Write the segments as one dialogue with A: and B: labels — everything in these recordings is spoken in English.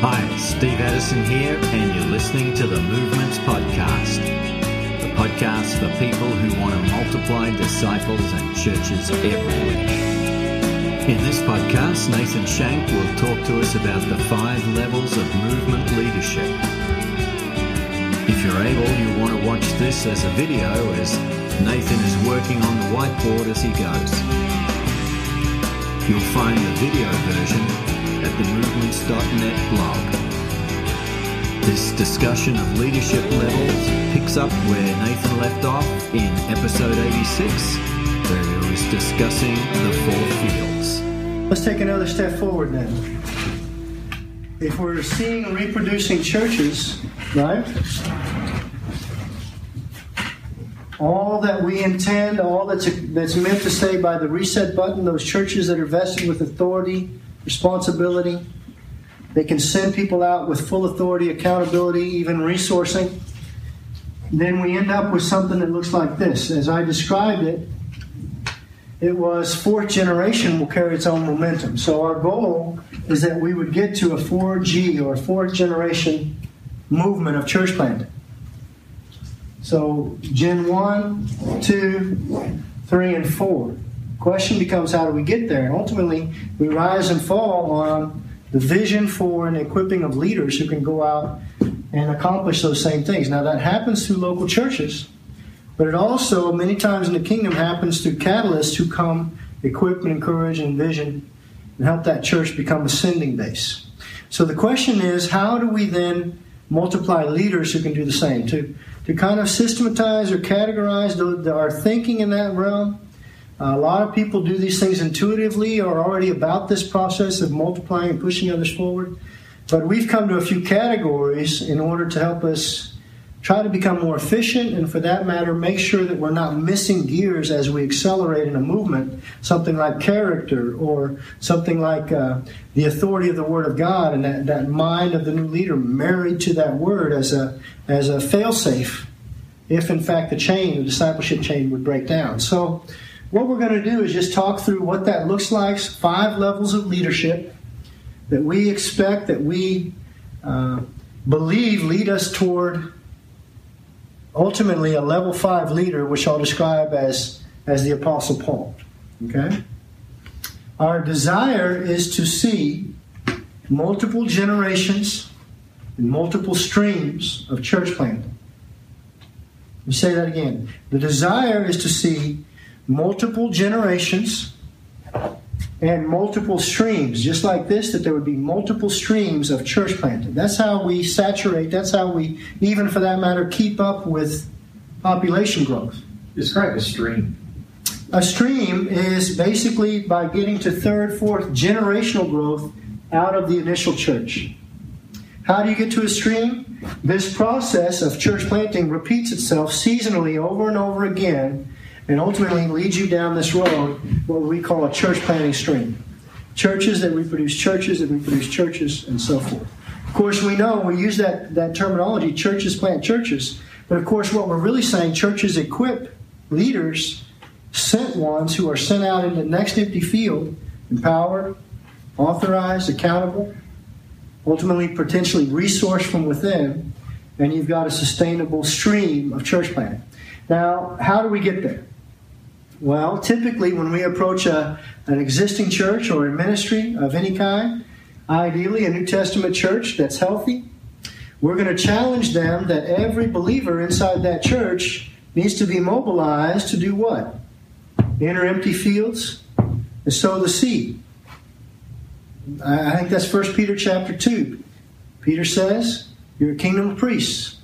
A: Hi, Steve Addison here, and you're listening to the Movements Podcast, the podcast for people who want to multiply disciples and churches everywhere. In this podcast, Nathan Shank will talk to us about the five levels of movement leadership. If you're able, you'll want to watch this as a video as Nathan is working on the whiteboard as he goes. You'll find the video version at the movements.net blog. This discussion of leadership levels picks up where Nathan left off in episode 86, where he was discussing the four fields.
B: Let's take another step forward then. If we're seeing reproducing churches, right? All that we intend, all that's, that's meant to say by the reset button, those churches that are vested with authority, responsibility, they can send people out with full authority, accountability, even resourcing. Then we end up with something that looks like this. As I described it, it was fourth generation will carry its own momentum. So our goal is that we would get to a 4G or fourth generation movement of church planting. So Gen 1, 2, 3, and 4. Question becomes how do we get there? And ultimately, we rise and fall on the vision for and equipping of leaders who can go out and accomplish those same things. Now, that happens through local churches, but it also, many times in the kingdom, happens through catalysts who come, equip and encourage and vision, and help that church become a sending base. So the question is, how do we then multiply leaders who can do the same? To, to kind of systematize or categorize our thinking in that realm. A lot of people do these things intuitively or already about this process of multiplying and pushing others forward. But we've come to a few categories in order to help us try to become more efficient and, for that matter, make sure that we're not missing gears as we accelerate in a movement. Something like character or something like uh, the authority of the Word of God and that, that mind of the new leader married to that Word as a, as a failsafe if, in fact, the chain, the discipleship chain, would break down. So, what we're going to do is just talk through what that looks like, five levels of leadership that we expect, that we uh, believe lead us toward ultimately a level five leader, which I'll describe as, as the Apostle Paul. Okay? Our desire is to see multiple generations and multiple streams of church planting. Let me say that again. The desire is to see multiple generations and multiple streams, just like this, that there would be multiple streams of church planting. That's how we saturate, that's how we, even for that matter, keep up with population growth.
C: Describe a stream.
B: A stream is basically by getting to third, fourth generational growth out of the initial church. How do you get to a stream? This process of church planting repeats itself seasonally over and over again and ultimately leads you down this road, what we call a church planting stream. Churches that reproduce churches that reproduce churches, and so forth. Of course, we know we use that, that terminology churches plant churches, but of course, what we're really saying, churches equip leaders, sent ones who are sent out into the next empty field, empowered, authorized, accountable, ultimately potentially resourced from within, and you've got a sustainable stream of church planting. Now, how do we get there? Well, typically, when we approach a, an existing church or a ministry of any kind, ideally a New Testament church that's healthy, we're going to challenge them that every believer inside that church needs to be mobilized to do what? Enter empty fields and sow the seed. I think that's 1 Peter chapter 2. Peter says, You're a kingdom of priests.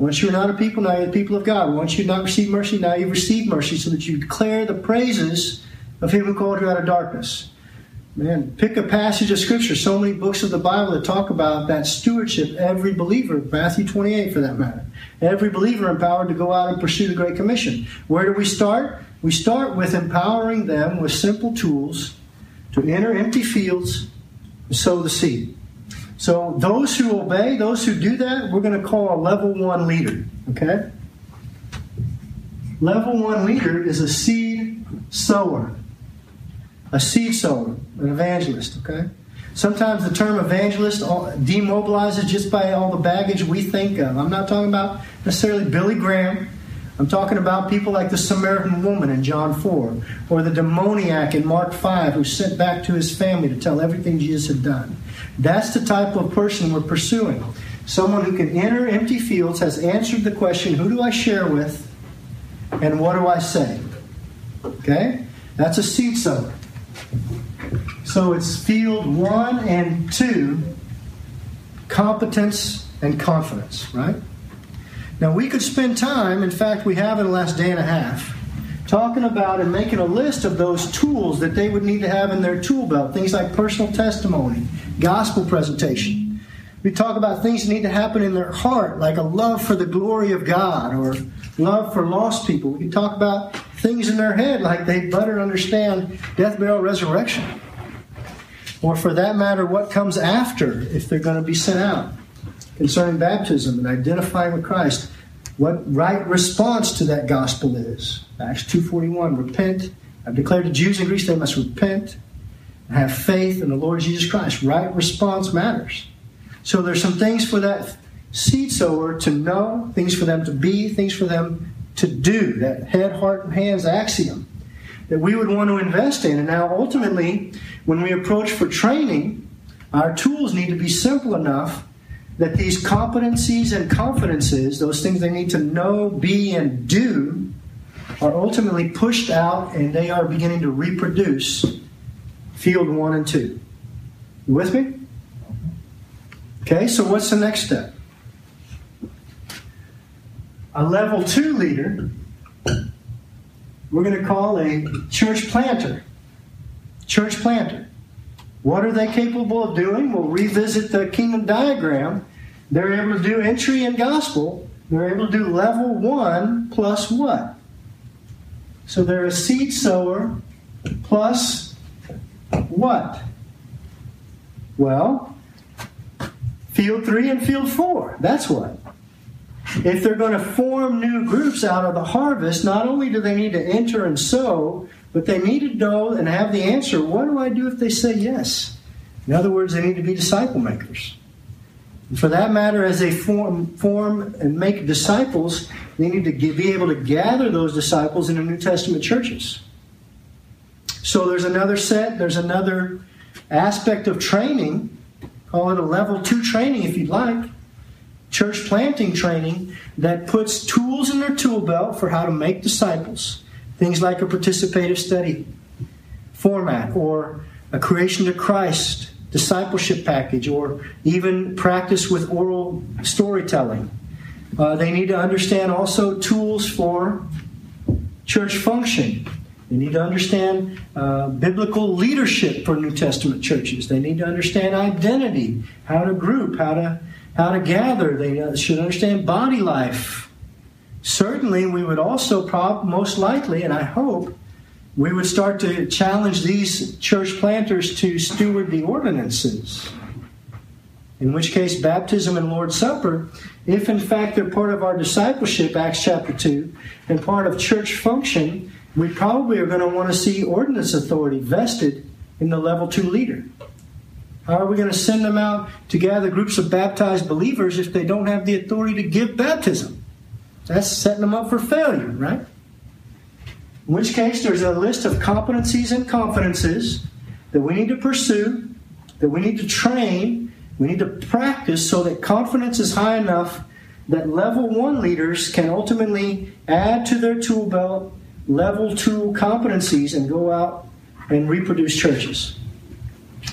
B: Once you're not a people, now you're the people of God. Once you've not received mercy, now you've received mercy so that you declare the praises of Him who called you out of darkness. Man, pick a passage of Scripture. So many books of the Bible that talk about that stewardship. Every believer, Matthew 28 for that matter. Every believer empowered to go out and pursue the Great Commission. Where do we start? We start with empowering them with simple tools to enter empty fields and sow the seed. So those who obey, those who do that, we're going to call a level one leader. Okay? Level one leader is a seed sower. A seed sower, an evangelist, okay? Sometimes the term evangelist demobilizes just by all the baggage we think of. I'm not talking about necessarily Billy Graham. I'm talking about people like the Samaritan woman in John 4, or the demoniac in Mark 5 who sent back to his family to tell everything Jesus had done. That's the type of person we're pursuing. Someone who can enter empty fields, has answered the question, Who do I share with? And what do I say? Okay? That's a seed sower. So it's field one and two competence and confidence, right? Now, we could spend time, in fact, we have in the last day and a half, talking about and making a list of those tools that they would need to have in their tool belt. Things like personal testimony, gospel presentation. We talk about things that need to happen in their heart, like a love for the glory of God or love for lost people. We talk about things in their head, like they better understand death, burial, resurrection. Or for that matter, what comes after if they're going to be sent out concerning baptism and identifying with Christ, what right response to that gospel is. Acts 2.41, repent. I've declared to Jews and Greeks they must repent and have faith in the Lord Jesus Christ. Right response matters. So there's some things for that seed sower to know, things for them to be, things for them to do. That head, heart, and hands axiom that we would want to invest in. And now ultimately, when we approach for training, our tools need to be simple enough that these competencies and confidences, those things they need to know, be, and do, are ultimately pushed out and they are beginning to reproduce field one and two. You with me? Okay, so what's the next step? A level two leader, we're going to call a church planter. Church planter. What are they capable of doing? We'll revisit the kingdom diagram they're able to do entry and gospel. They're able to do level one plus what? So they're a seed sower plus what? Well, field three and field four. That's what. If they're going to form new groups out of the harvest, not only do they need to enter and sow, but they need to know and have the answer what do I do if they say yes? In other words, they need to be disciple makers. For that matter, as they form, form and make disciples, they need to be able to gather those disciples into New Testament churches. So there's another set, there's another aspect of training, call it a level two training if you'd like, church planting training that puts tools in their tool belt for how to make disciples. Things like a participative study format or a creation to Christ discipleship package or even practice with oral storytelling. Uh, they need to understand also tools for church function. They need to understand uh, biblical leadership for New Testament churches. They need to understand identity, how to group, how to how to gather. They uh, should understand body life. Certainly, we would also, prob- most likely, and I hope, we would start to challenge these church planters to steward the ordinances. In which case, baptism and Lord's Supper, if in fact they're part of our discipleship, Acts chapter 2, and part of church function, we probably are going to want to see ordinance authority vested in the level 2 leader. How are we going to send them out to gather groups of baptized believers if they don't have the authority to give baptism? That's setting them up for failure, right? In which case, there's a list of competencies and confidences that we need to pursue, that we need to train, we need to practice so that confidence is high enough that level one leaders can ultimately add to their tool belt level two competencies and go out and reproduce churches.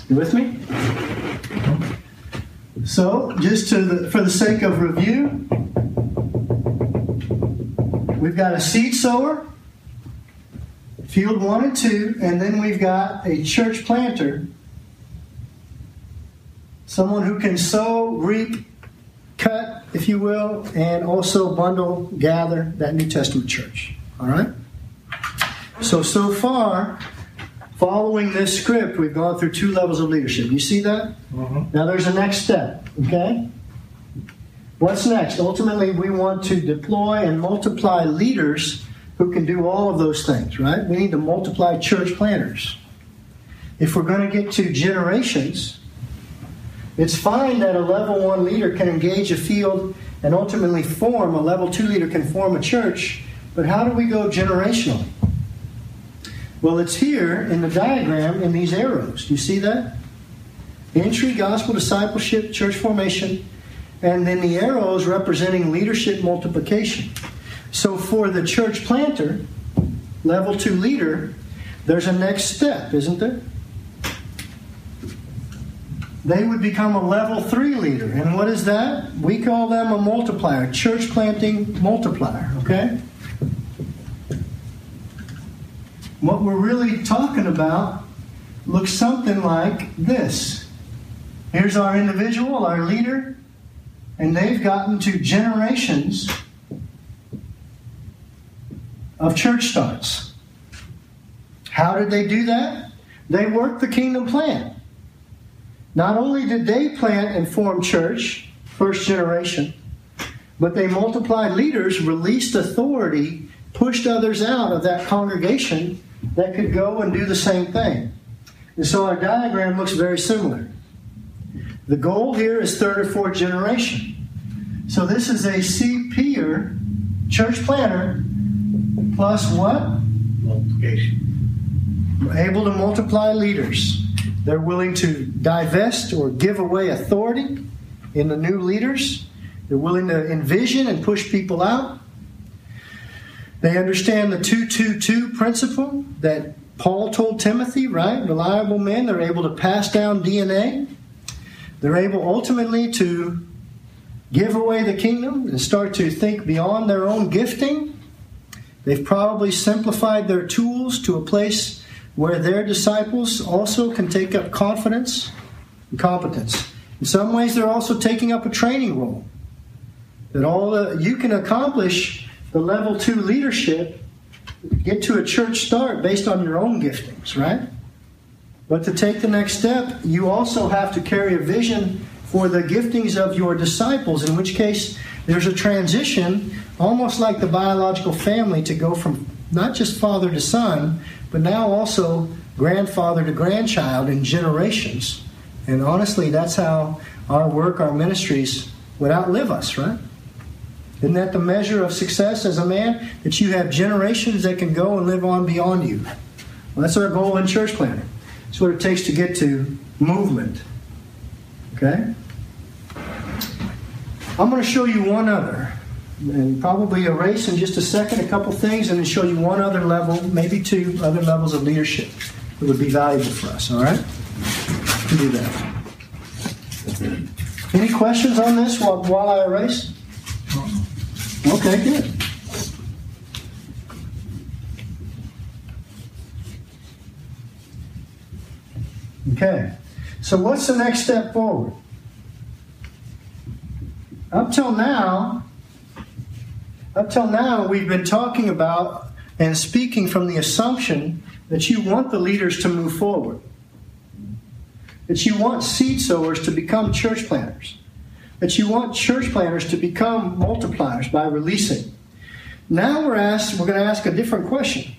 B: You with me? So, just the, for the sake of review, we've got a seed sower field one and two, and then we've got a church planter, someone who can sow, reap, cut, if you will, and also bundle, gather that New Testament church. All right? So, so far, following this script, we've gone through two levels of leadership. You see that? Uh-huh. Now there's a next step, okay? What's next? Ultimately, we want to deploy and multiply leaders who can do all of those things, right? We need to multiply church planters. If we're going to get to generations, It's fine that a level one leader can engage a field and ultimately form, a level two leader can form a church, but how do we go generationally? Well, it's here in the diagram in these arrows. Do you see that? Entry, gospel, discipleship, church formation, and then the arrows representing leadership multiplication. So for the church planter, level two leader, there's a next step, isn't there? They would become a level three leader. And what is that? We call them a multiplier, church planting multiplier, okay? What we're really talking about looks something like this. Here's our individual, our leader, and they've gotten to generations of church starts. How did they do that? They worked the kingdom plan. Not only did they plant and form church, first generation, but they multiplied leaders, released authority, pushed others out of that congregation that could go and do the same thing. And so our diagram looks very similar. The goal here is third or fourth generation. So this is a CPer, church planter, plus what?
C: Multiplication.
B: Able to multiply leaders. They're willing to divest or give away authority in the new leaders. They're willing to envision and push people out. They understand the 222 principle that Paul told Timothy, right? Reliable men, they're able to pass down DNA. They're able ultimately to give away the kingdom and start to think beyond their own gifting. They've probably simplified their tools to a place where their disciples also can take up confidence and competence. In some ways, they're also taking up a training role. That all the, you can accomplish the level two leadership, get to a church start based on your own giftings, right? But to take the next step, you also have to carry a vision for the giftings of your disciples, in which case there's a transition, almost like the biological family, to go from not just father to son, but now also grandfather to grandchild in generations. And honestly, that's how our work, our ministries would outlive us, right? Isn't that the measure of success as a man? That you have generations that can go and live on beyond you. Well, that's our goal in church planting. That's what it takes to get to movement. Okay? I'm going to show you one other, and probably erase in just a second a couple things, and then show you one other level, maybe two other levels of leadership that would be valuable for us. All right? We'll do that. Any questions on this while, while I erase? Okay, good. Okay, so what's the next step forward? Up till now, up till now, we've been talking about and speaking from the assumption that you want the leaders to move forward, that you want seed sowers to become church planters, that you want church planters to become multipliers by releasing. Now we're asked, we're going to ask a different question.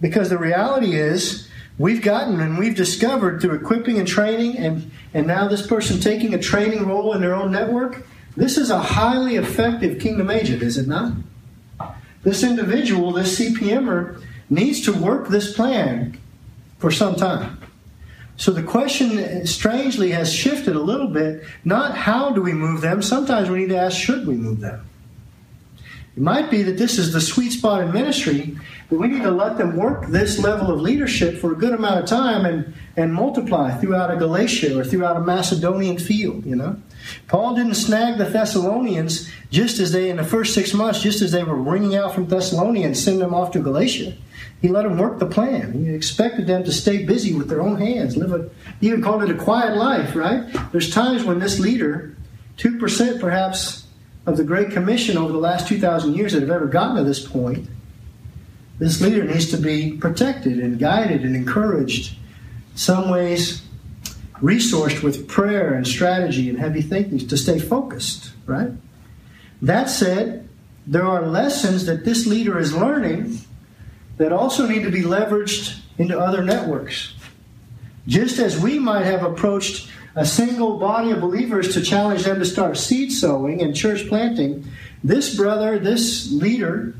B: Because the reality is we've gotten and we've discovered through equipping and training and, and now this person taking a training role in their own network this is a highly effective kingdom agent is it not? This individual this cpmer needs to work this plan for some time. So the question strangely has shifted a little bit not how do we move them sometimes we need to ask should we move them? It might be that this is the sweet spot in ministry, but we need to let them work this level of leadership for a good amount of time and, and multiply throughout a Galatia or throughout a Macedonian field, you know. Paul didn't snag the Thessalonians just as they, in the first six months, just as they were ringing out from Thessalonica and send them off to Galatia. He let them work the plan. He expected them to stay busy with their own hands, live a, he even called it a quiet life, right? There's times when this leader, 2% perhaps of the Great Commission over the last 2,000 years that have ever gotten to this point, this leader needs to be protected and guided and encouraged, some ways resourced with prayer and strategy and heavy thinking to stay focused, right? That said, there are lessons that this leader is learning that also need to be leveraged into other networks. Just as we might have approached a single body of believers to challenge them to start seed sowing and church planting, this brother, this leader,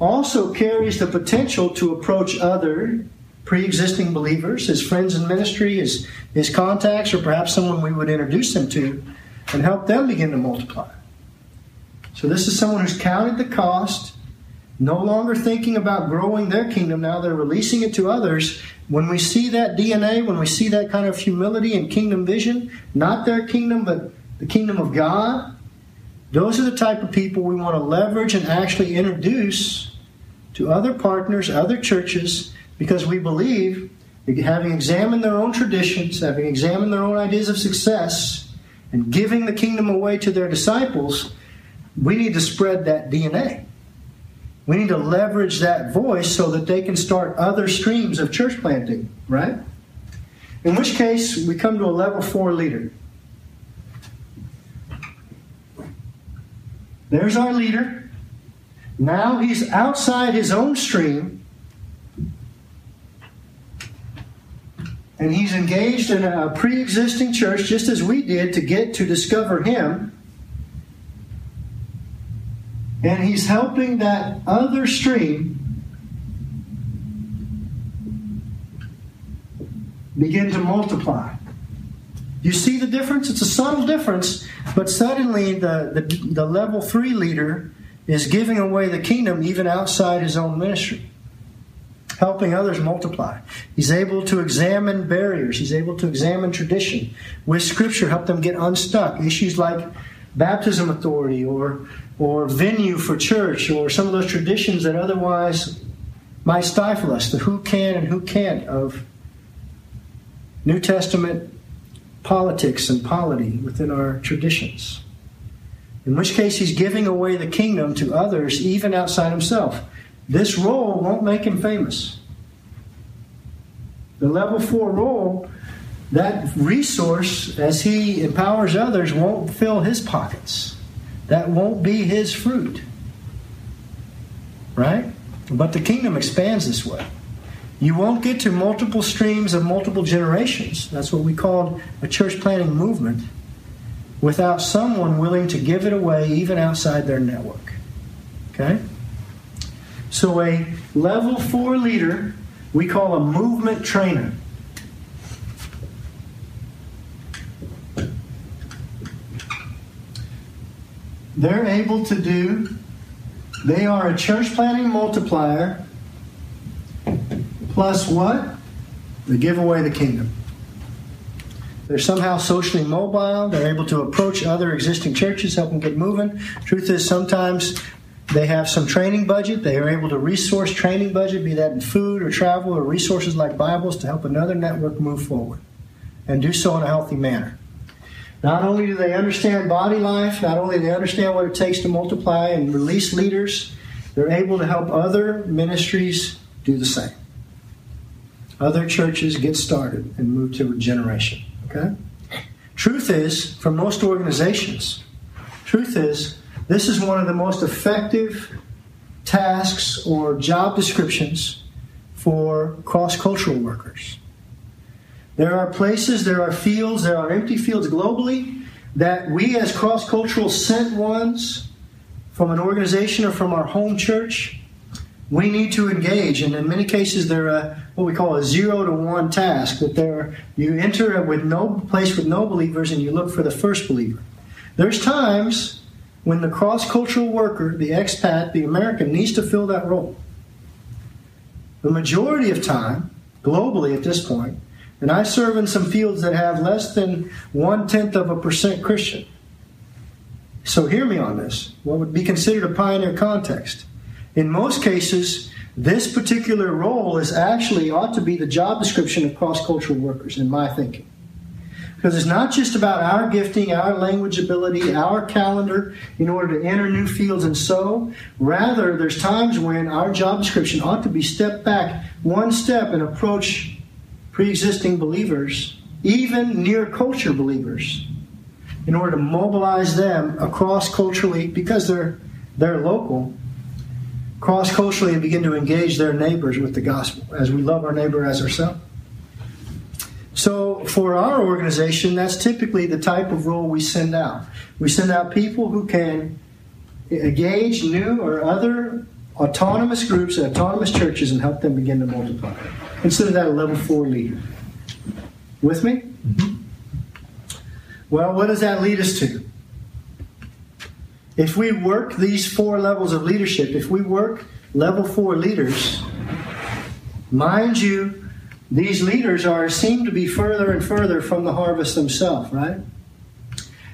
B: also carries the potential to approach other pre existing believers, his friends in ministry, his, his contacts, or perhaps someone we would introduce them to, and help them begin to multiply. So, this is someone who's counted the cost, no longer thinking about growing their kingdom, now they're releasing it to others. When we see that DNA, when we see that kind of humility and kingdom vision, not their kingdom, but the kingdom of God, those are the type of people we want to leverage and actually introduce to other partners, other churches, because we believe, having examined their own traditions, having examined their own ideas of success, and giving the kingdom away to their disciples, we need to spread that DNA. We need to leverage that voice so that they can start other streams of church planting, right? In which case, we come to a level four leader. There's our leader. Now he's outside his own stream. And he's engaged in a pre existing church, just as we did, to get to discover him. And he's helping that other stream begin to multiply. You see the difference? It's a subtle difference, but suddenly the, the, the, level three leader is giving away the kingdom even outside his own ministry, helping others multiply. He's able to examine barriers, he's able to examine tradition with Scripture, help them get unstuck. Issues like baptism authority or, or venue for church or some of those traditions that otherwise might stifle us, the who can and who can't of New Testament politics and polity within our traditions. In which case, he's giving away the kingdom to others, even outside himself. This role won't make him famous. The level four role, that resource, as he empowers others, won't fill his pockets. That won't be his fruit. Right? But the kingdom expands this way. You won't get to multiple streams of multiple generations. That's what we called a church planting movement without someone willing to give it away even outside their network. Okay? So, a level four leader we call a movement trainer. They're able to do, they are a church planting multiplier Plus what? They give away the kingdom. They're somehow socially mobile. They're able to approach other existing churches, help them get moving. Truth is, sometimes they have some training budget. They are able to resource training budget, be that in food or travel or resources like Bibles, to help another network move forward and do so in a healthy manner. Not only do they understand body life, not only do they understand what it takes to multiply and release leaders, they're able to help other ministries do the same other churches get started and move to regeneration. Okay? Truth is, for most organizations, truth is, this is one of the most effective tasks or job descriptions for cross cultural workers. There are places, there are fields, there are empty fields globally that we as cross cultural sent ones from an organization or from our home church we need to engage, and in many cases, they're a, what we call a zero to one task. That you enter with no place with no believers, and you look for the first believer. There's times when the cross cultural worker, the expat, the American, needs to fill that role. The majority of time, globally at this point, and I serve in some fields that have less than one tenth of a percent Christian. So hear me on this. What would be considered a pioneer context? In most cases, this particular role is actually ought to be the job description of cross cultural workers, in my thinking. Because it's not just about our gifting, our language ability, our calendar in order to enter new fields and sow. Rather, there's times when our job description ought to be step back one step and approach pre existing believers, even near culture believers, in order to mobilize them across culturally because they're, they're local cross culturally and begin to engage their neighbors with the gospel as we love our neighbor as ourselves. So, for our organization, that's typically the type of role we send out. We send out people who can engage new or other autonomous groups and autonomous churches and help them begin to multiply. Consider that a level four leader. With me? Mm-hmm. Well, what does that lead us to? If we work these four levels of leadership, if we work level four leaders, mind you, these leaders are seem to be further and further from the harvest themselves, right?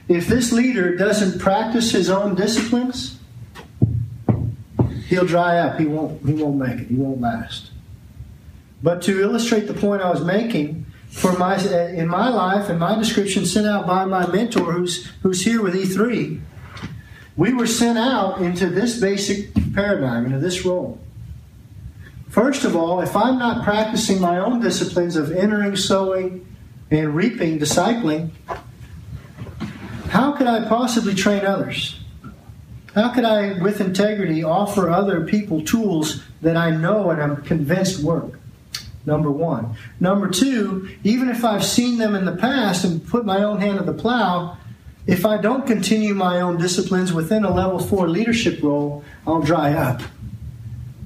B: If this leader doesn't practice his own disciplines, he'll dry up. He won't he won't make it. He won't last. But to illustrate the point I was making, for my uh, in my life and my description sent out by my mentor who's who's here with E3, we were sent out into this basic paradigm, into this role. First of all, if I'm not practicing my own disciplines of entering, sowing, and reaping, discipling, how could I possibly train others? How could I, with integrity, offer other people tools that I know and I'm convinced work? Number one. Number two, even if I've seen them in the past and put my own hand to the plow, if I don't continue my own disciplines within a level four leadership role, I'll dry up.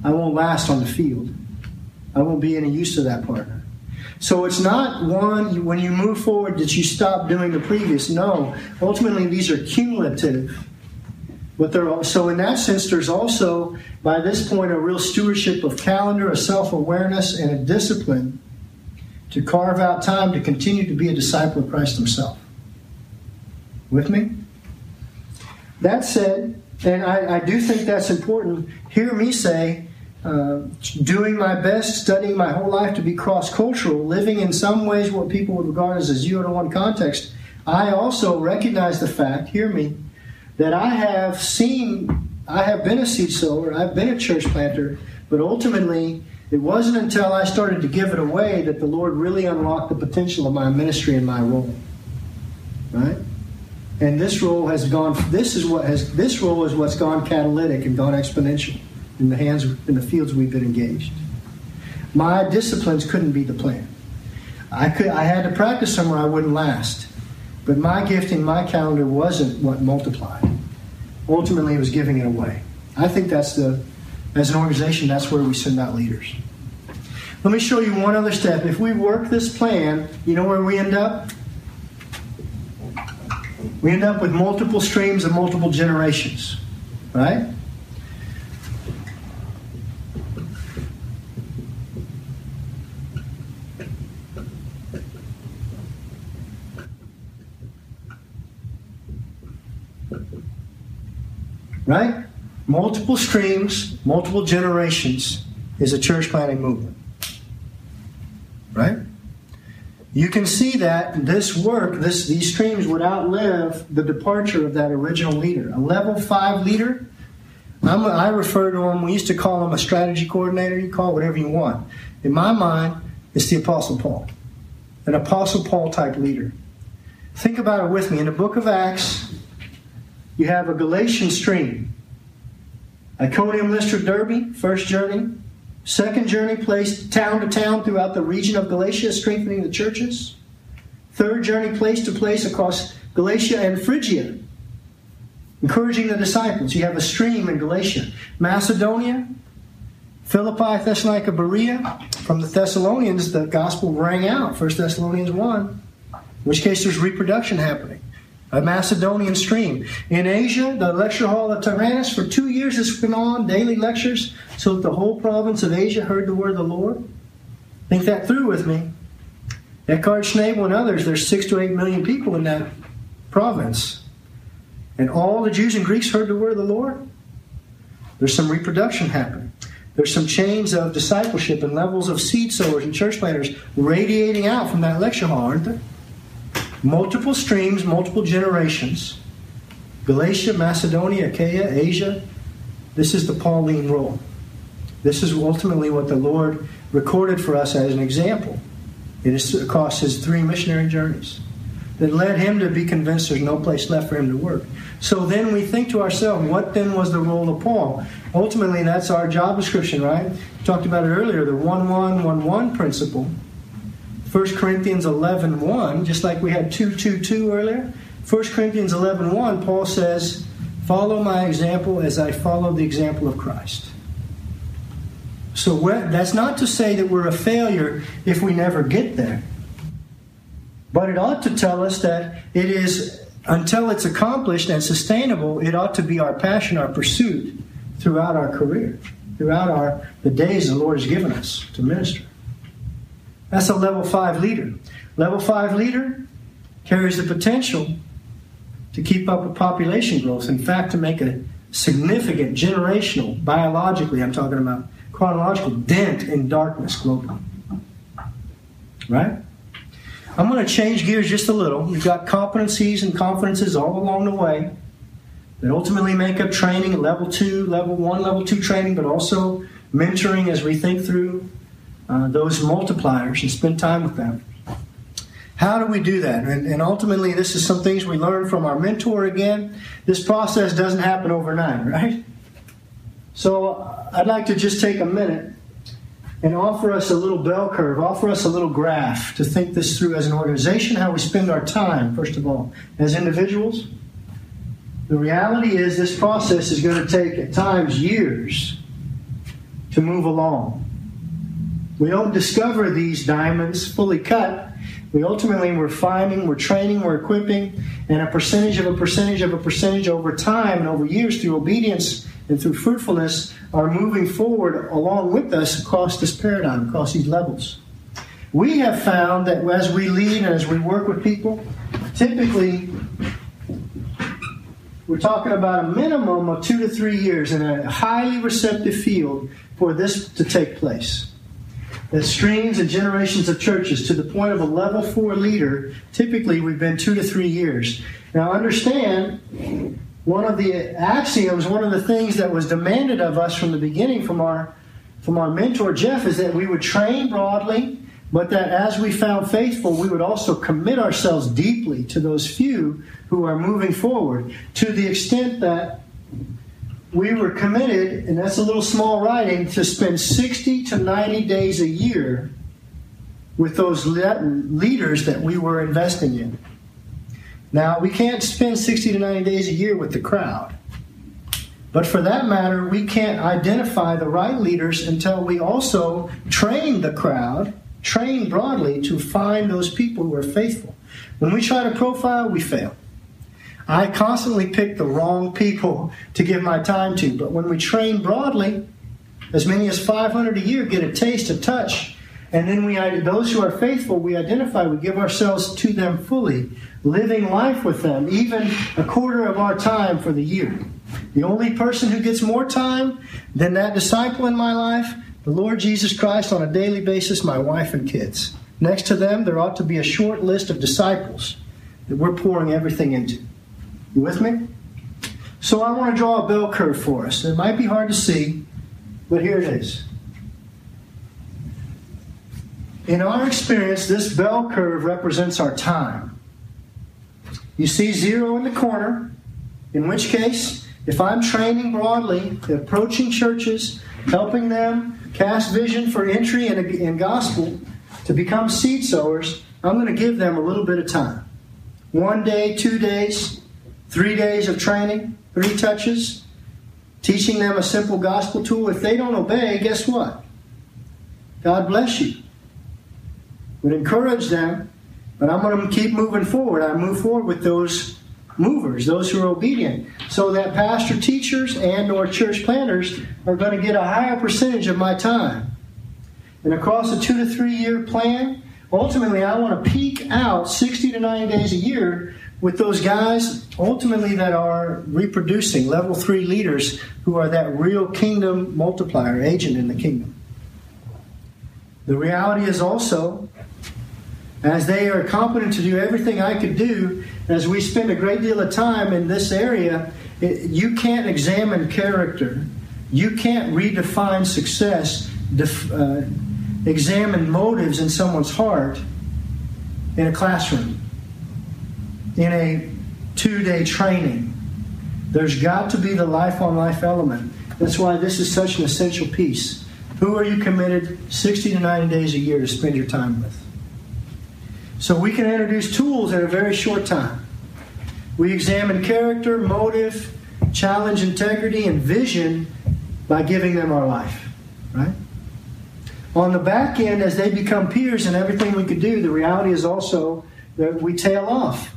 B: I won't last on the field. I won't be any use to that partner. So it's not one, when you move forward, that you stop doing the previous. No. Ultimately, these are cumulative. But there are, so in that sense, there's also, by this point, a real stewardship of calendar, a self awareness, and a discipline to carve out time to continue to be a disciple of Christ Himself. With me? That said, and I, I do think that's important, hear me say uh, doing my best, studying my whole life to be cross cultural, living in some ways what people would regard as a zero to one context, I also recognize the fact, hear me, that I have seen, I have been a seed sower, I've been a church planter, but ultimately, it wasn't until I started to give it away that the Lord really unlocked the potential of my ministry and my role. Right? And this role has gone, this is what has, this role is what's gone catalytic and gone exponential in the hands in the fields we've been engaged. My disciplines couldn't be the plan. I could I had to practice somewhere I wouldn't last. But my gifting, my calendar wasn't what multiplied. Ultimately it was giving it away. I think that's the as an organization, that's where we send out leaders. Let me show you one other step. If we work this plan, you know where we end up? We end up with multiple streams and multiple generations. Right? Right? Multiple streams, multiple generations is a church planting movement. Right? You can see that this work, this, these streams would outlive the departure of that original leader. A level five leader, I'm, i refer to him, we used to call him a strategy coordinator, you call it whatever you want. In my mind, it's the Apostle Paul, an Apostle Paul type leader. Think about it with me. In the book of Acts, you have a Galatian stream. Iconium, Lystra, Derbe, first journey. Second journey, placed town to town throughout the region of Galatia, strengthening the churches. Third journey, place to place across Galatia and Phrygia, encouraging the disciples. You have a stream in Galatia. Macedonia, Philippi, Thessalonica, Berea. From the Thessalonians, the gospel rang out, 1 Thessalonians 1, in which case there's reproduction happening a Macedonian stream. In Asia, the lecture hall of Tyrannus, for two years has been on, daily lectures, so that the whole province of Asia heard the word of the Lord. Think that through with me. Eckhard Schnabel and others, there's six to eight million people in that province. And all the Jews and Greeks heard the word of the Lord. There's some reproduction happening. There's some chains of discipleship and levels of seed sowers and church planters radiating out from that lecture hall, aren't there? Multiple streams, multiple generations. Galatia, Macedonia, Achaia, Asia. This is the Pauline role. This is ultimately what the Lord recorded for us as an example. It is across his three missionary journeys that led him to be convinced there's no place left for him to work. So then we think to ourselves, what then was the role of Paul? Ultimately, that's our job description, right? We talked about it earlier, the 1 1 1 1 principle 1 Corinthians 11 1, just like we had 2 2 2 earlier. 1 Corinthians 11 1, Paul says, Follow my example as I follow the example of Christ. So that's not to say that we're a failure if we never get there. But it ought to tell us that it is, until it's accomplished and sustainable, it ought to be our passion, our pursuit throughout our career, throughout our, the days the Lord has given us to minister. That's a level five leader. Level five leader carries the potential to keep up with population growth. In fact, to make a significant generational, biologically, I'm talking about chronological dent in darkness globally. Right? I'm going to change gears just a little. We've got competencies and confidences all along the way that ultimately make up training level two, level one, level two training, but also mentoring as we think through uh, those multipliers and spend time with them. How do we do that? And, and, ultimately, this is some things we learn from our mentor again. This process doesn't happen overnight, right? So I'd like to just take a minute and offer us a little bell curve, offer us a little graph to think this through as an organization, how we spend our time, first of all, as individuals. The reality is, this process is going to take at times years to move along. We don't discover these diamonds fully cut we ultimately we're finding, we're training, we're equipping, and a percentage of a percentage of a percentage over time and over years through obedience and through fruitfulness are moving forward along with us across this paradigm, across these levels. We have found that as we lead and as we work with people, typically we're talking about a minimum of two to three years in a highly receptive field for this to take place that streams and generations of churches to the point of a level four leader, typically we've been two to three years. Now, understand, one of the axioms, one of the things that was demanded of us from the beginning from our, from our mentor, Jeff, is that we would train broadly, but that as we found faithful, we would also commit ourselves deeply to those few who are moving forward to the extent that we were committed, and that's a little small writing, to spend 60 to 90 days a year with those leaders that we were investing in. Now, we can't spend 60 to 90 days a year with the crowd. But for that matter, we can't identify the right leaders until we also train the crowd, train broadly to find those people who are faithful. When we try to profile, we fail. I constantly pick the wrong people to give my time to. But when we train broadly, as many as 500 a year get a taste, a touch, and then we those who are faithful, we identify, we give ourselves to them fully, living life with them, even a quarter of our time for the year. The only person who gets more time than that disciple in my life, the Lord Jesus Christ on a daily basis, my wife and kids. Next to them, there ought to be a short list of disciples that we're pouring everything into. You with me? So I want to draw a bell curve for us. It might be hard to see, but here it is. In our experience, this bell curve represents our time. You see zero in the corner, in which case, if I'm training broadly, approaching churches, helping them cast vision for entry in, a, in gospel to become seed sowers, I'm going to give them a little bit of time. One day, two days, Three days of training, three touches, teaching them a simple gospel tool. If they don't obey, guess what? God bless you. Would encourage them, but I'm going to keep moving forward. I move forward with those movers, those who are obedient, so that pastor teachers and or church planters are going to get a higher percentage of my time. And across a two to three year plan, ultimately I want to peak out 60 to 90 days a year with those guys ultimately that are reproducing level three leaders who are that real kingdom multiplier agent in the kingdom. The reality is also, as they are competent to do everything I could do, as we spend a great deal of time in this area, it, you can't examine character. You can't redefine success, def, uh, examine motives in someone's heart in a classroom in a two day training. There's got to be the life on life element. That's why this is such an essential piece. Who are you committed 60 to 90 days a year to spend your time with? So we can introduce tools in a very short time. We examine character, motive, challenge integrity, and vision by giving them our life. Right? On the back end, as they become peers and everything we could do, the reality is also that we tail off.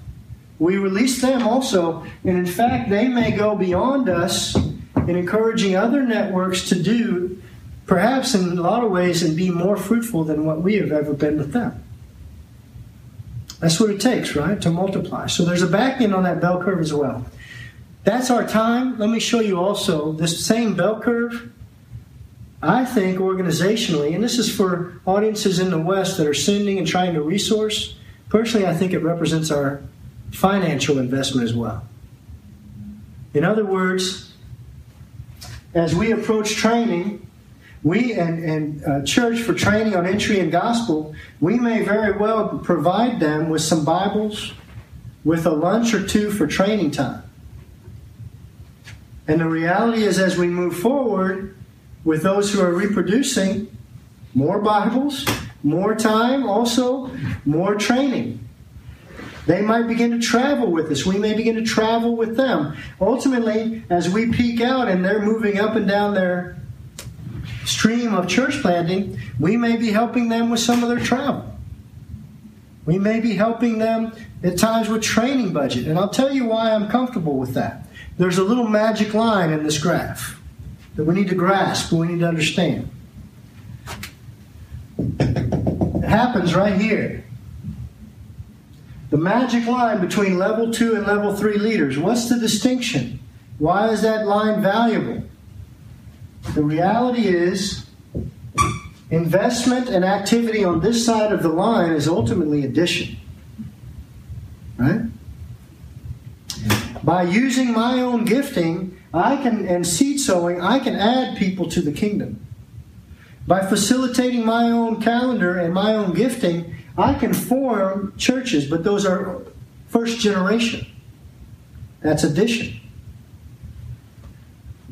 B: We release them also, and in fact, they may go beyond us in encouraging other networks to do, perhaps in a lot of ways, and be more fruitful than what we have ever been with them. That's what it takes, right? To multiply. So there's a back end on that bell curve as well. That's our time. Let me show you also this same bell curve. I think organizationally, and this is for audiences in the West that are sending and trying to resource, personally, I think it represents our financial investment as well. In other words, as we approach training, we and, and uh, church for training on entry and gospel, we may very well provide them with some Bibles, with a lunch or two for training time. And the reality is, as we move forward with those who are reproducing, more Bibles, more time, also more training. They might begin to travel with us. We may begin to travel with them. Ultimately, as we peak out and they're moving up and down their stream of church planting, we may be helping them with some of their travel. We may be helping them at times with training budget. And I'll tell you why I'm comfortable with that. There's a little magic line in this graph that we need to grasp, we need to understand. It happens right here. The magic line between level two and level three leaders. What's the distinction? Why is that line valuable? The reality is, investment and activity on this side of the line is ultimately addition. Right? By using my own gifting, I can and seed sowing, I can add people to the kingdom. By facilitating my own calendar and my own gifting, I can form churches, but those are first generation. That's addition.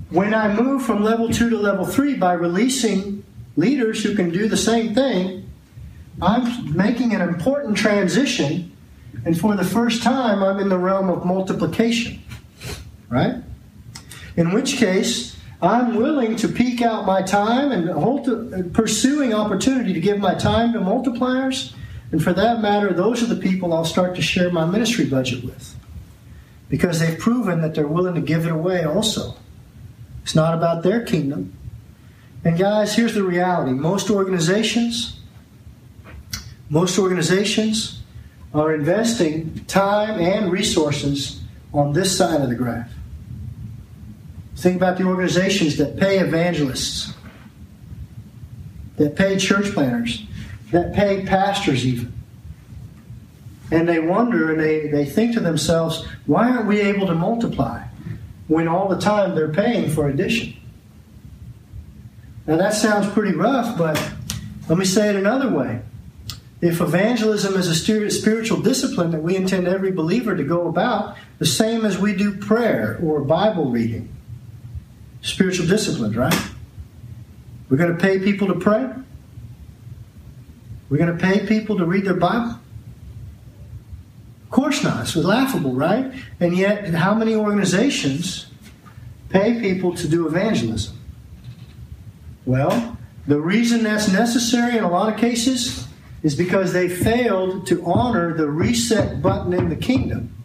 B: When I move from level two to level three by releasing leaders who can do the same thing, I'm making an important transition, and for the first time, I'm in the realm of multiplication. Right? In which case, I'm willing to peak out my time and hold pursuing opportunity to give my time to multipliers and for that matter, those are the people I'll start to share my ministry budget with. Because they've proven that they're willing to give it away also. It's not about their kingdom. And guys, here's the reality. Most organizations, most organizations are investing time and resources on this side of the graph. Think about the organizations that pay evangelists, that pay church planters, that pay pastors even. And they wonder and they, they think to themselves, why aren't we able to multiply when all the time they're paying for addition? Now that sounds pretty rough, but let me say it another way. If evangelism is a spiritual discipline that we intend every believer to go about, the same as we do prayer or Bible reading, spiritual disciplines, right? We're going to pay people to pray. We're going to pay people to read their Bible? Of course not. It's laughable, right? And yet, how many organizations pay people to do evangelism? Well, the reason that's necessary in a lot of cases is because they failed to honor the reset button in the kingdom.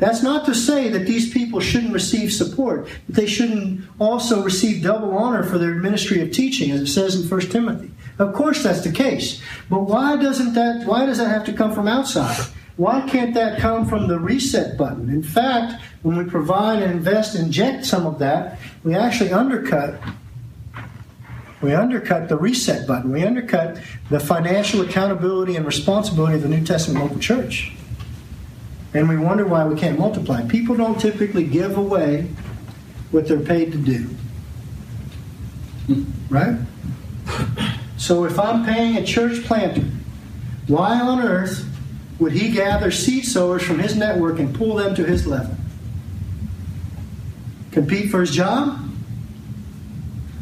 B: That's not to say that these people shouldn't receive support, that they shouldn't also receive double honor for their ministry of teaching, as it says in 1 Timothy. Of course that's the case. But why doesn't that why does that have to come from outside? Why can't that come from the reset button? In fact, when we provide and invest, and inject some of that, we actually undercut we undercut the reset button. We undercut the financial accountability and responsibility of the New Testament local church. And we wonder why we can't multiply. People don't typically give away what they're paid to do. Right? So if I'm paying a church planter, why on earth would he gather seed sowers from his network and pull them to his level? Compete for his job?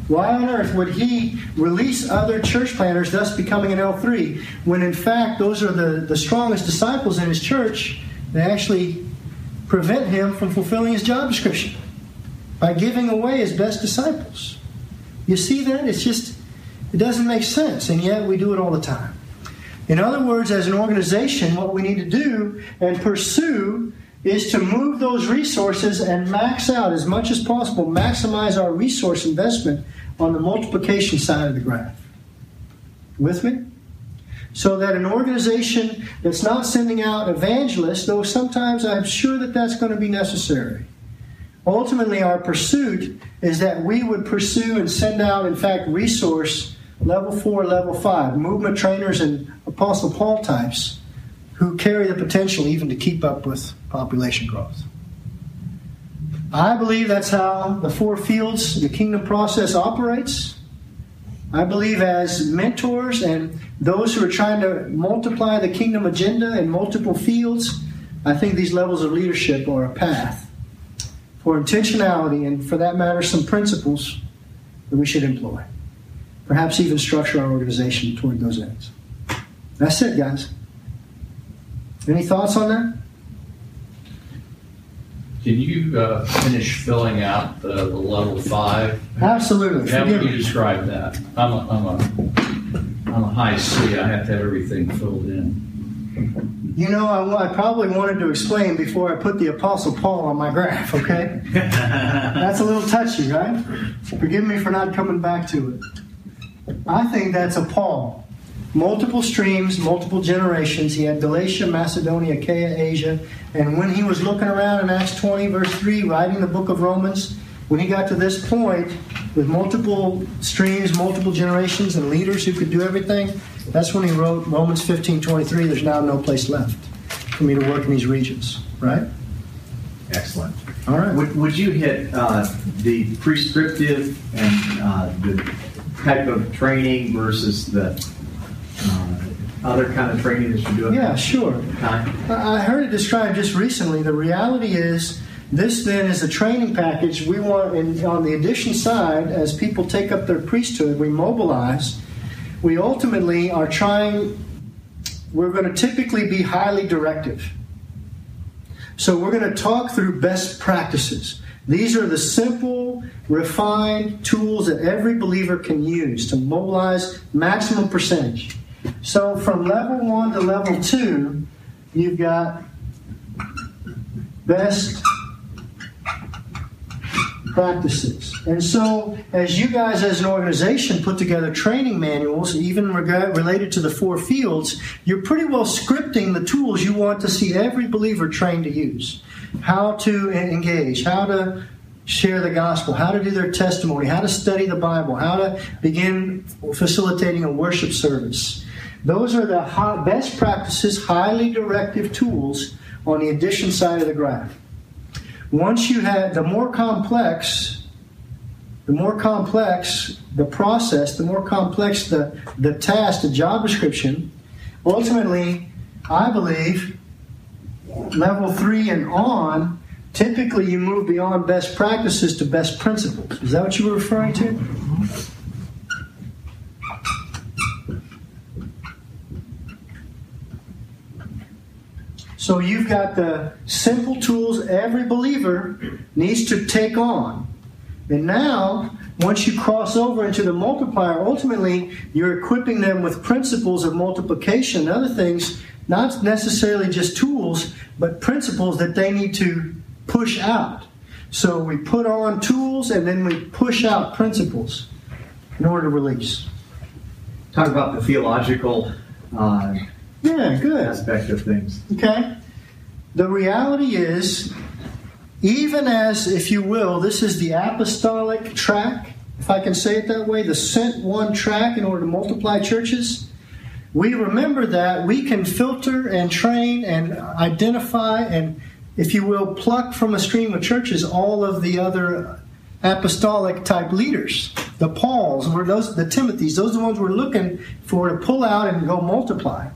B: Why on earth would he release other church planters, thus becoming an L3, when in fact those are the, the strongest disciples in his church? They actually prevent him from fulfilling his job description by giving away his best disciples. You see that? It's just, it doesn't make sense, and yet we do it all the time. In other words, as an organization, what we need to do and pursue is to move those resources and max out as much as possible, maximize our resource investment on the multiplication side of the graph. With me? So that an organization that's not sending out evangelists, though sometimes I'm sure that that's going to be necessary, ultimately our pursuit is that we would pursue and send out, in fact, resource level four, level five, movement trainers and Apostle Paul types who carry the potential even to keep up with population growth. I believe that's how the four fields, the kingdom process operates. I believe as mentors and those who are trying to multiply the kingdom agenda in multiple fields, I think these levels of leadership are a path for intentionality and, for that matter, some principles that we should employ. Perhaps even structure our organization toward those ends. That's it, guys. Any thoughts on that?
C: Can you uh, finish filling out the, the level five?
B: Absolutely.
C: How would you describe that? I'm a, I'm a, I'm a high C. I have to have everything filled in.
B: You know, I, I probably wanted to explain before I put the Apostle Paul on my graph, okay? That's a little touchy, right? Forgive me for not coming back to it. I think that's a Paul. Multiple streams, multiple generations. He had Galatia, Macedonia, Achaia, Asia. And when he was looking around in Acts 20, verse 3, writing the book of Romans, when he got to this point with multiple streams, multiple generations, and leaders who could do everything, that's when he wrote Romans 15 23. There's now no place left for me to work in these regions, right?
D: Excellent.
B: All right.
D: Would, would you hit uh, the prescriptive and uh, the type of training versus the uh, other kind of training that you're doing?
B: Yeah, sure. I I heard it described just recently. The reality is, this then is a training package we want in, on the addition side as people take up their priesthood, we mobilize. We ultimately are trying, we're going to typically be highly directive. So we're going to talk through best practices. These are the simple, refined tools that every believer can use to mobilize maximum percentage. So from level one to level two, you've got best practices. And so, as you guys as an organization put together training manuals, even rega- related to the four fields, you're pretty well scripting the tools you want to see every believer trained to use. How to engage, how to share the gospel, how to do their testimony, how to study the Bible, how to begin facilitating a worship service. Those are the best practices, highly directive tools on the addition side of the graph. Once you have the more complex, the more complex the process, the more complex the, the task, the job description, ultimately, I believe, level three and on, typically you move beyond best practices to best principles. Is that what you were referring to? Mm-hmm. So you've got the simple tools every believer needs to take on. And now, once you cross over into the multiplier, ultimately you're equipping them with principles of multiplication and other things, not necessarily just tools, but principles that they need to push out. So we put on tools and then we push out principles in order to release.
D: Talk about the theological uh,
B: Yeah, good.
D: aspect of things.
B: Okay? The reality is, even as, if you will, this is the apostolic track, if I can say it that way, the sent one track in order to multiply churches, we remember that we can filter and train and identify and, if you will, pluck from a stream of churches all of the other apostolic type leaders. The Pauls, were those the Timothys, those are the ones we're looking for to pull out and go multiply.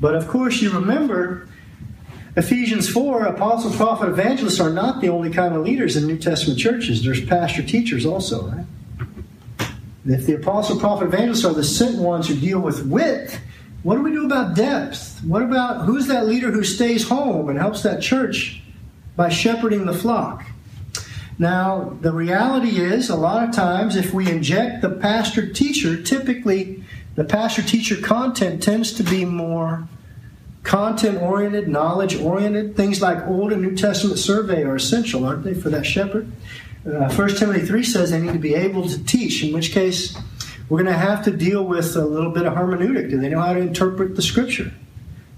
B: But of course, you remember Ephesians 4, apostle, prophet, evangelists are not the only kind of leaders in New Testament churches. There's pastor teachers also, right? If the apostle, prophet, evangelists are the sent ones who deal with width, what do we do about depth? What about who's that leader who stays home and helps that church by shepherding the flock? Now, the reality is, a lot of times, if we inject the pastor teacher, typically the pastor teacher content tends to be more content oriented, knowledge oriented. Things like Old and New Testament survey are essential, aren't they, for that shepherd? Uh, 1 Timothy 3 says they need to be able to teach, in which case we're going to have to deal with a little bit of hermeneutic. Do they know how to interpret the scripture?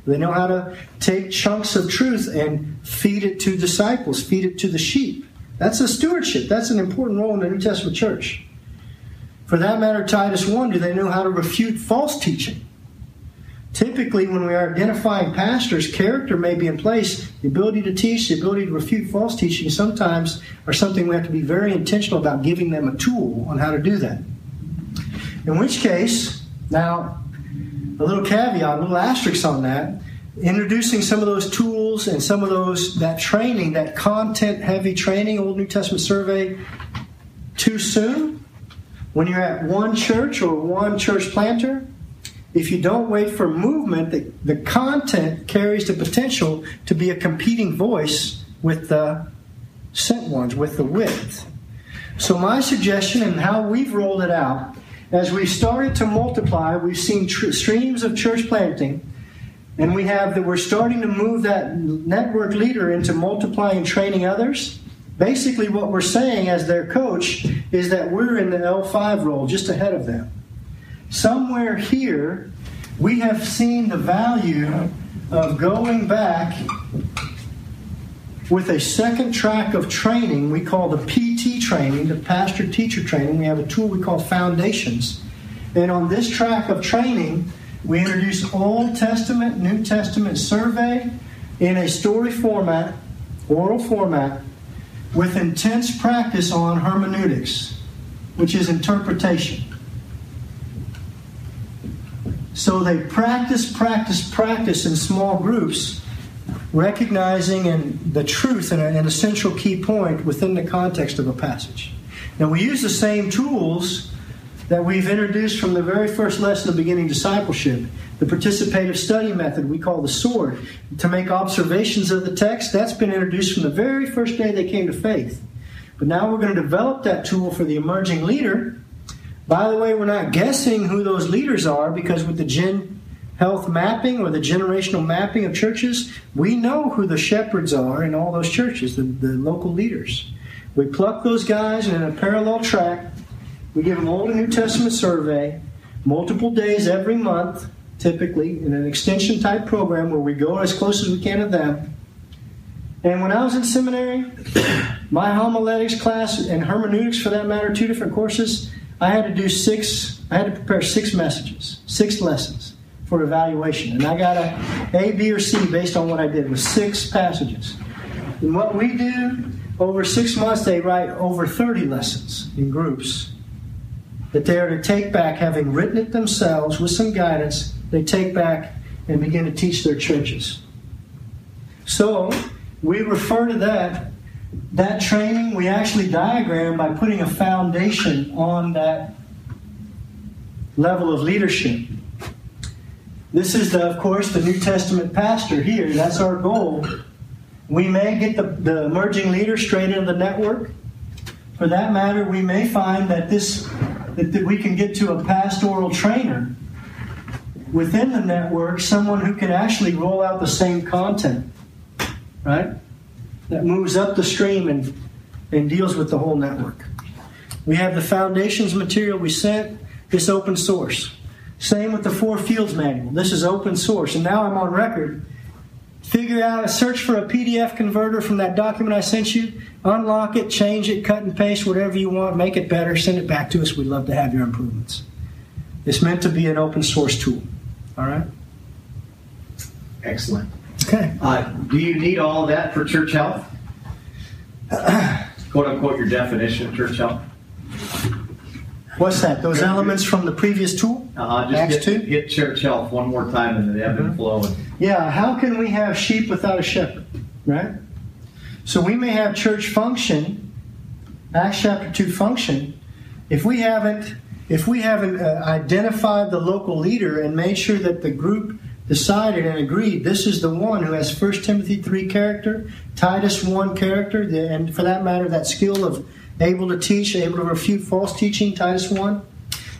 B: Do they know how to take chunks of truth and feed it to disciples, feed it to the sheep? That's a stewardship. That's an important role in the New Testament church. For that matter, Titus 1, do they know how to refute false teaching? Typically, when we are identifying pastors, character may be in place. The ability to teach, the ability to refute false teaching sometimes are something we have to be very intentional about giving them a tool on how to do that. In which case, now, a little caveat, a little asterisk on that, introducing some of those tools and some of those, that training, that content heavy training, Old New Testament survey, too soon, when you're at one church or one church planter, if you don't wait for movement, the, the content carries the potential to be a competing voice with the sent ones, with the width. So, my suggestion and how we've rolled it out, as we started to multiply, we've seen tr- streams of church planting, and we have that we're starting to move that network leader into multiplying and training others. Basically, what we're saying as their coach is that we're in the L5 role, just ahead of them somewhere here, we have seen the value of going back with a second track of training we call the PT training, the pastor teacher training. We have a tool we call Foundations. And on this track of training, we introduce Old Testament, New Testament survey in a story format, oral format, with intense practice on hermeneutics, which is interpretation. So they practice, practice, practice in small groups, recognizing and the truth and an essential key point within the context of a passage. Now we use the same tools that we've introduced from the very first lesson of beginning discipleship. The participative study method we call the sword to make observations of the text. That's been introduced from the very first day they came to faith. But now we're going to develop that tool for the emerging leader by the way, we're not guessing who those leaders are because with the gen health mapping or the generational mapping of churches, we know who the shepherds are in all those churches, the, the local leaders. We pluck those guys in a parallel track, we give them Old and New Testament survey, multiple days every month, typically, in an extension type program where we go as close as we can to them. And when I was in seminary, my homiletics class and hermeneutics, for that matter, two different courses, I had to do six, I had to prepare six messages, six lessons for evaluation. And I got a A, B, or C based on what I did with six passages. And what we do over six months, they write over 30 lessons in groups that they are to take back, having written it themselves with some guidance, they take back and begin to teach their churches. So we refer to that that training we actually diagram by putting a foundation on that level of leadership. This is, the, of course, the New Testament pastor here. That's our goal. We may get the, the emerging leader straight into the network. For that matter, we may find that this that, that we can get to a pastoral trainer within the network, someone who can actually roll out the same content. Right? That moves up the stream and, and deals with the whole network. We have the foundations material we sent, this open source. Same with the Four Fields manual. This is open source. And now I'm on record. Figure out, a search for a PDF converter from that document I sent you, unlock it, change it, cut and paste, whatever you want, make it better, send it back to us. We'd love to have your improvements. It's meant to be an open source tool. All right?
D: Excellent.
B: Okay.
D: Uh, do you need all of that for church health? Quote unquote, your definition of church health?
B: What's that? Those elements from the previous tool?
D: Uh, just
B: Acts
D: hit,
B: 2?
D: hit church health one more time and the ebb and flow. And,
B: Yeah, how can we have sheep without a shepherd? Right? So we may have church function, Acts chapter 2 function, if we haven't if we haven't uh, identified the local leader and made sure that the group decided and agreed this is the one who has 1 Timothy 3 character, Titus 1 character, and for that matter, that skill of able to teach, able to refute false teaching, Titus 1.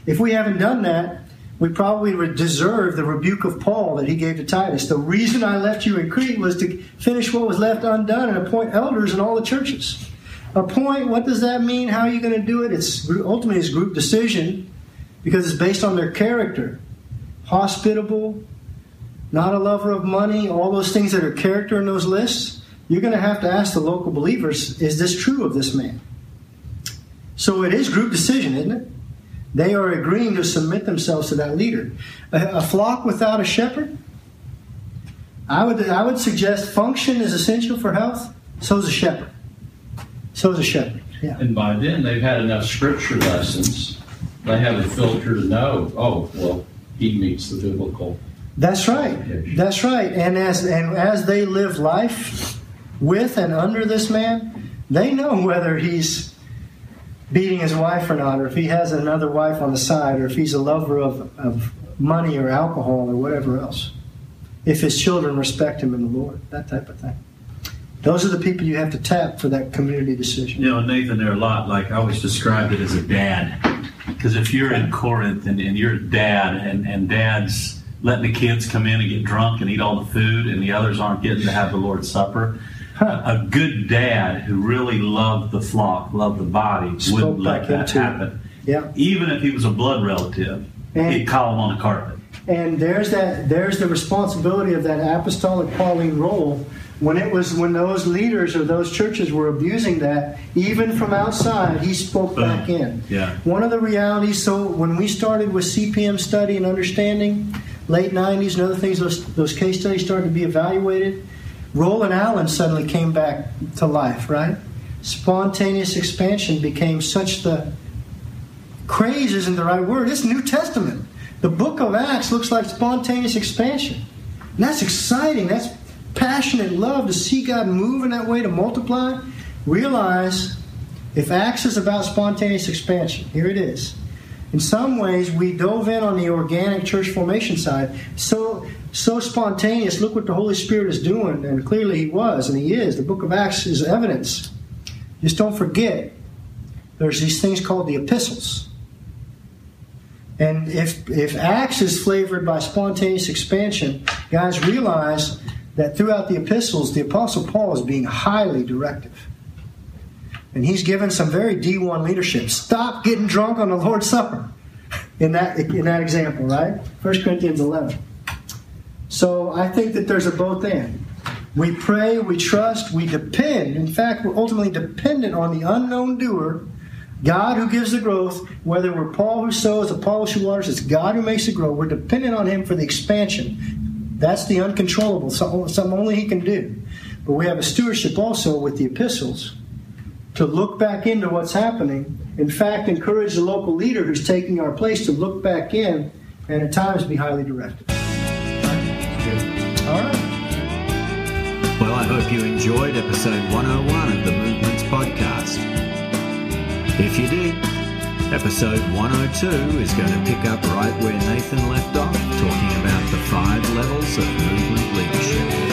B: If we haven't done that, we probably deserve the rebuke of Paul that he gave to Titus. The reason I left you in Crete was to finish what was left undone and appoint elders in all the churches. Appoint, what does that mean? How are you going to do it? It's ultimately it's group decision because it's based on their character. Hospitable, not a lover of money, all those things that are character in those lists. You're going to have to ask the local believers, is this true of this man? So it is group decision, isn't it? They are agreeing to submit themselves to that leader. A, a flock without a shepherd, I would, I would suggest function is essential for health. So is a shepherd. So is a shepherd. Yeah.
C: And by then, they've had enough scripture lessons. They have a filter to know. Oh, well, he meets the biblical.
B: That's right. That's right. And as and as they live life with and under this man, they know whether he's beating his wife or not, or if he has another wife on the side, or if he's a lover of, of money or alcohol or whatever else. If his children respect him in the Lord, that type of thing. Those are the people you have to tap for that community decision.
E: You know, Nathan, they're a lot like I always described it as a dad. Because if you're in Corinth and, and you're a dad and, and dad's letting the kids come in and get drunk and eat all the food and the others aren't getting to have the Lord's Supper, a good dad who really loved the flock, loved the body,
B: Spoke
E: wouldn't let that
B: it.
E: happen.
B: Yeah.
E: Even if he was a blood relative,
B: And-
E: he'd call him on the carpet.
B: And there's that there's the responsibility of that apostolic Pauline role when it was when those leaders or those churches were abusing that, even from outside, he spoke
E: Boom.
B: back in.
E: Yeah.
B: One of the realities, so when we started with CPM study and understanding, late 90s and other things, those, those case studies started to be evaluated. Roland Allen suddenly came back to life, right? Spontaneous expansion became such the craze isn't the right word. It's New Testament. The book of Acts looks like spontaneous expansion. And that's exciting. That's passionate love to see God move in that way to multiply. Realize if Acts is about spontaneous expansion, here it is. In some ways, we dove in on the organic church formation side. So, so spontaneous. Look what the Holy Spirit is doing, and clearly He was, and He is. The Book of Acts is evidence. Just don't forget, there's these things called the epistles. And if if Acts is flavored by spontaneous expansion, guys realize that throughout the epistles, the Apostle Paul is being highly directive. And he's given some very D1 leadership. Stop getting drunk on the Lord's Supper. In that in that example, right? 1 Corinthians 11. So I think that there's a both and. We pray, we trust, we depend. In fact, we're ultimately dependent on the unknown doer, God who gives the growth. Whether we're Paul who sows, Apollos who waters, it's God who makes it grow. We're dependent on Him for the expansion. That's the uncontrollable, something only He can do. But we have a stewardship also with the epistles to look back into what's happening. In fact, encourage the local leader who's taking our place to look back in and at times be highly directed. All right.
A: Well, I hope you enjoyed episode 101 of the Movements Podcast. If you did, episode 102 is going to pick up right where Nathan left off, talking about the five levels of movement leadership.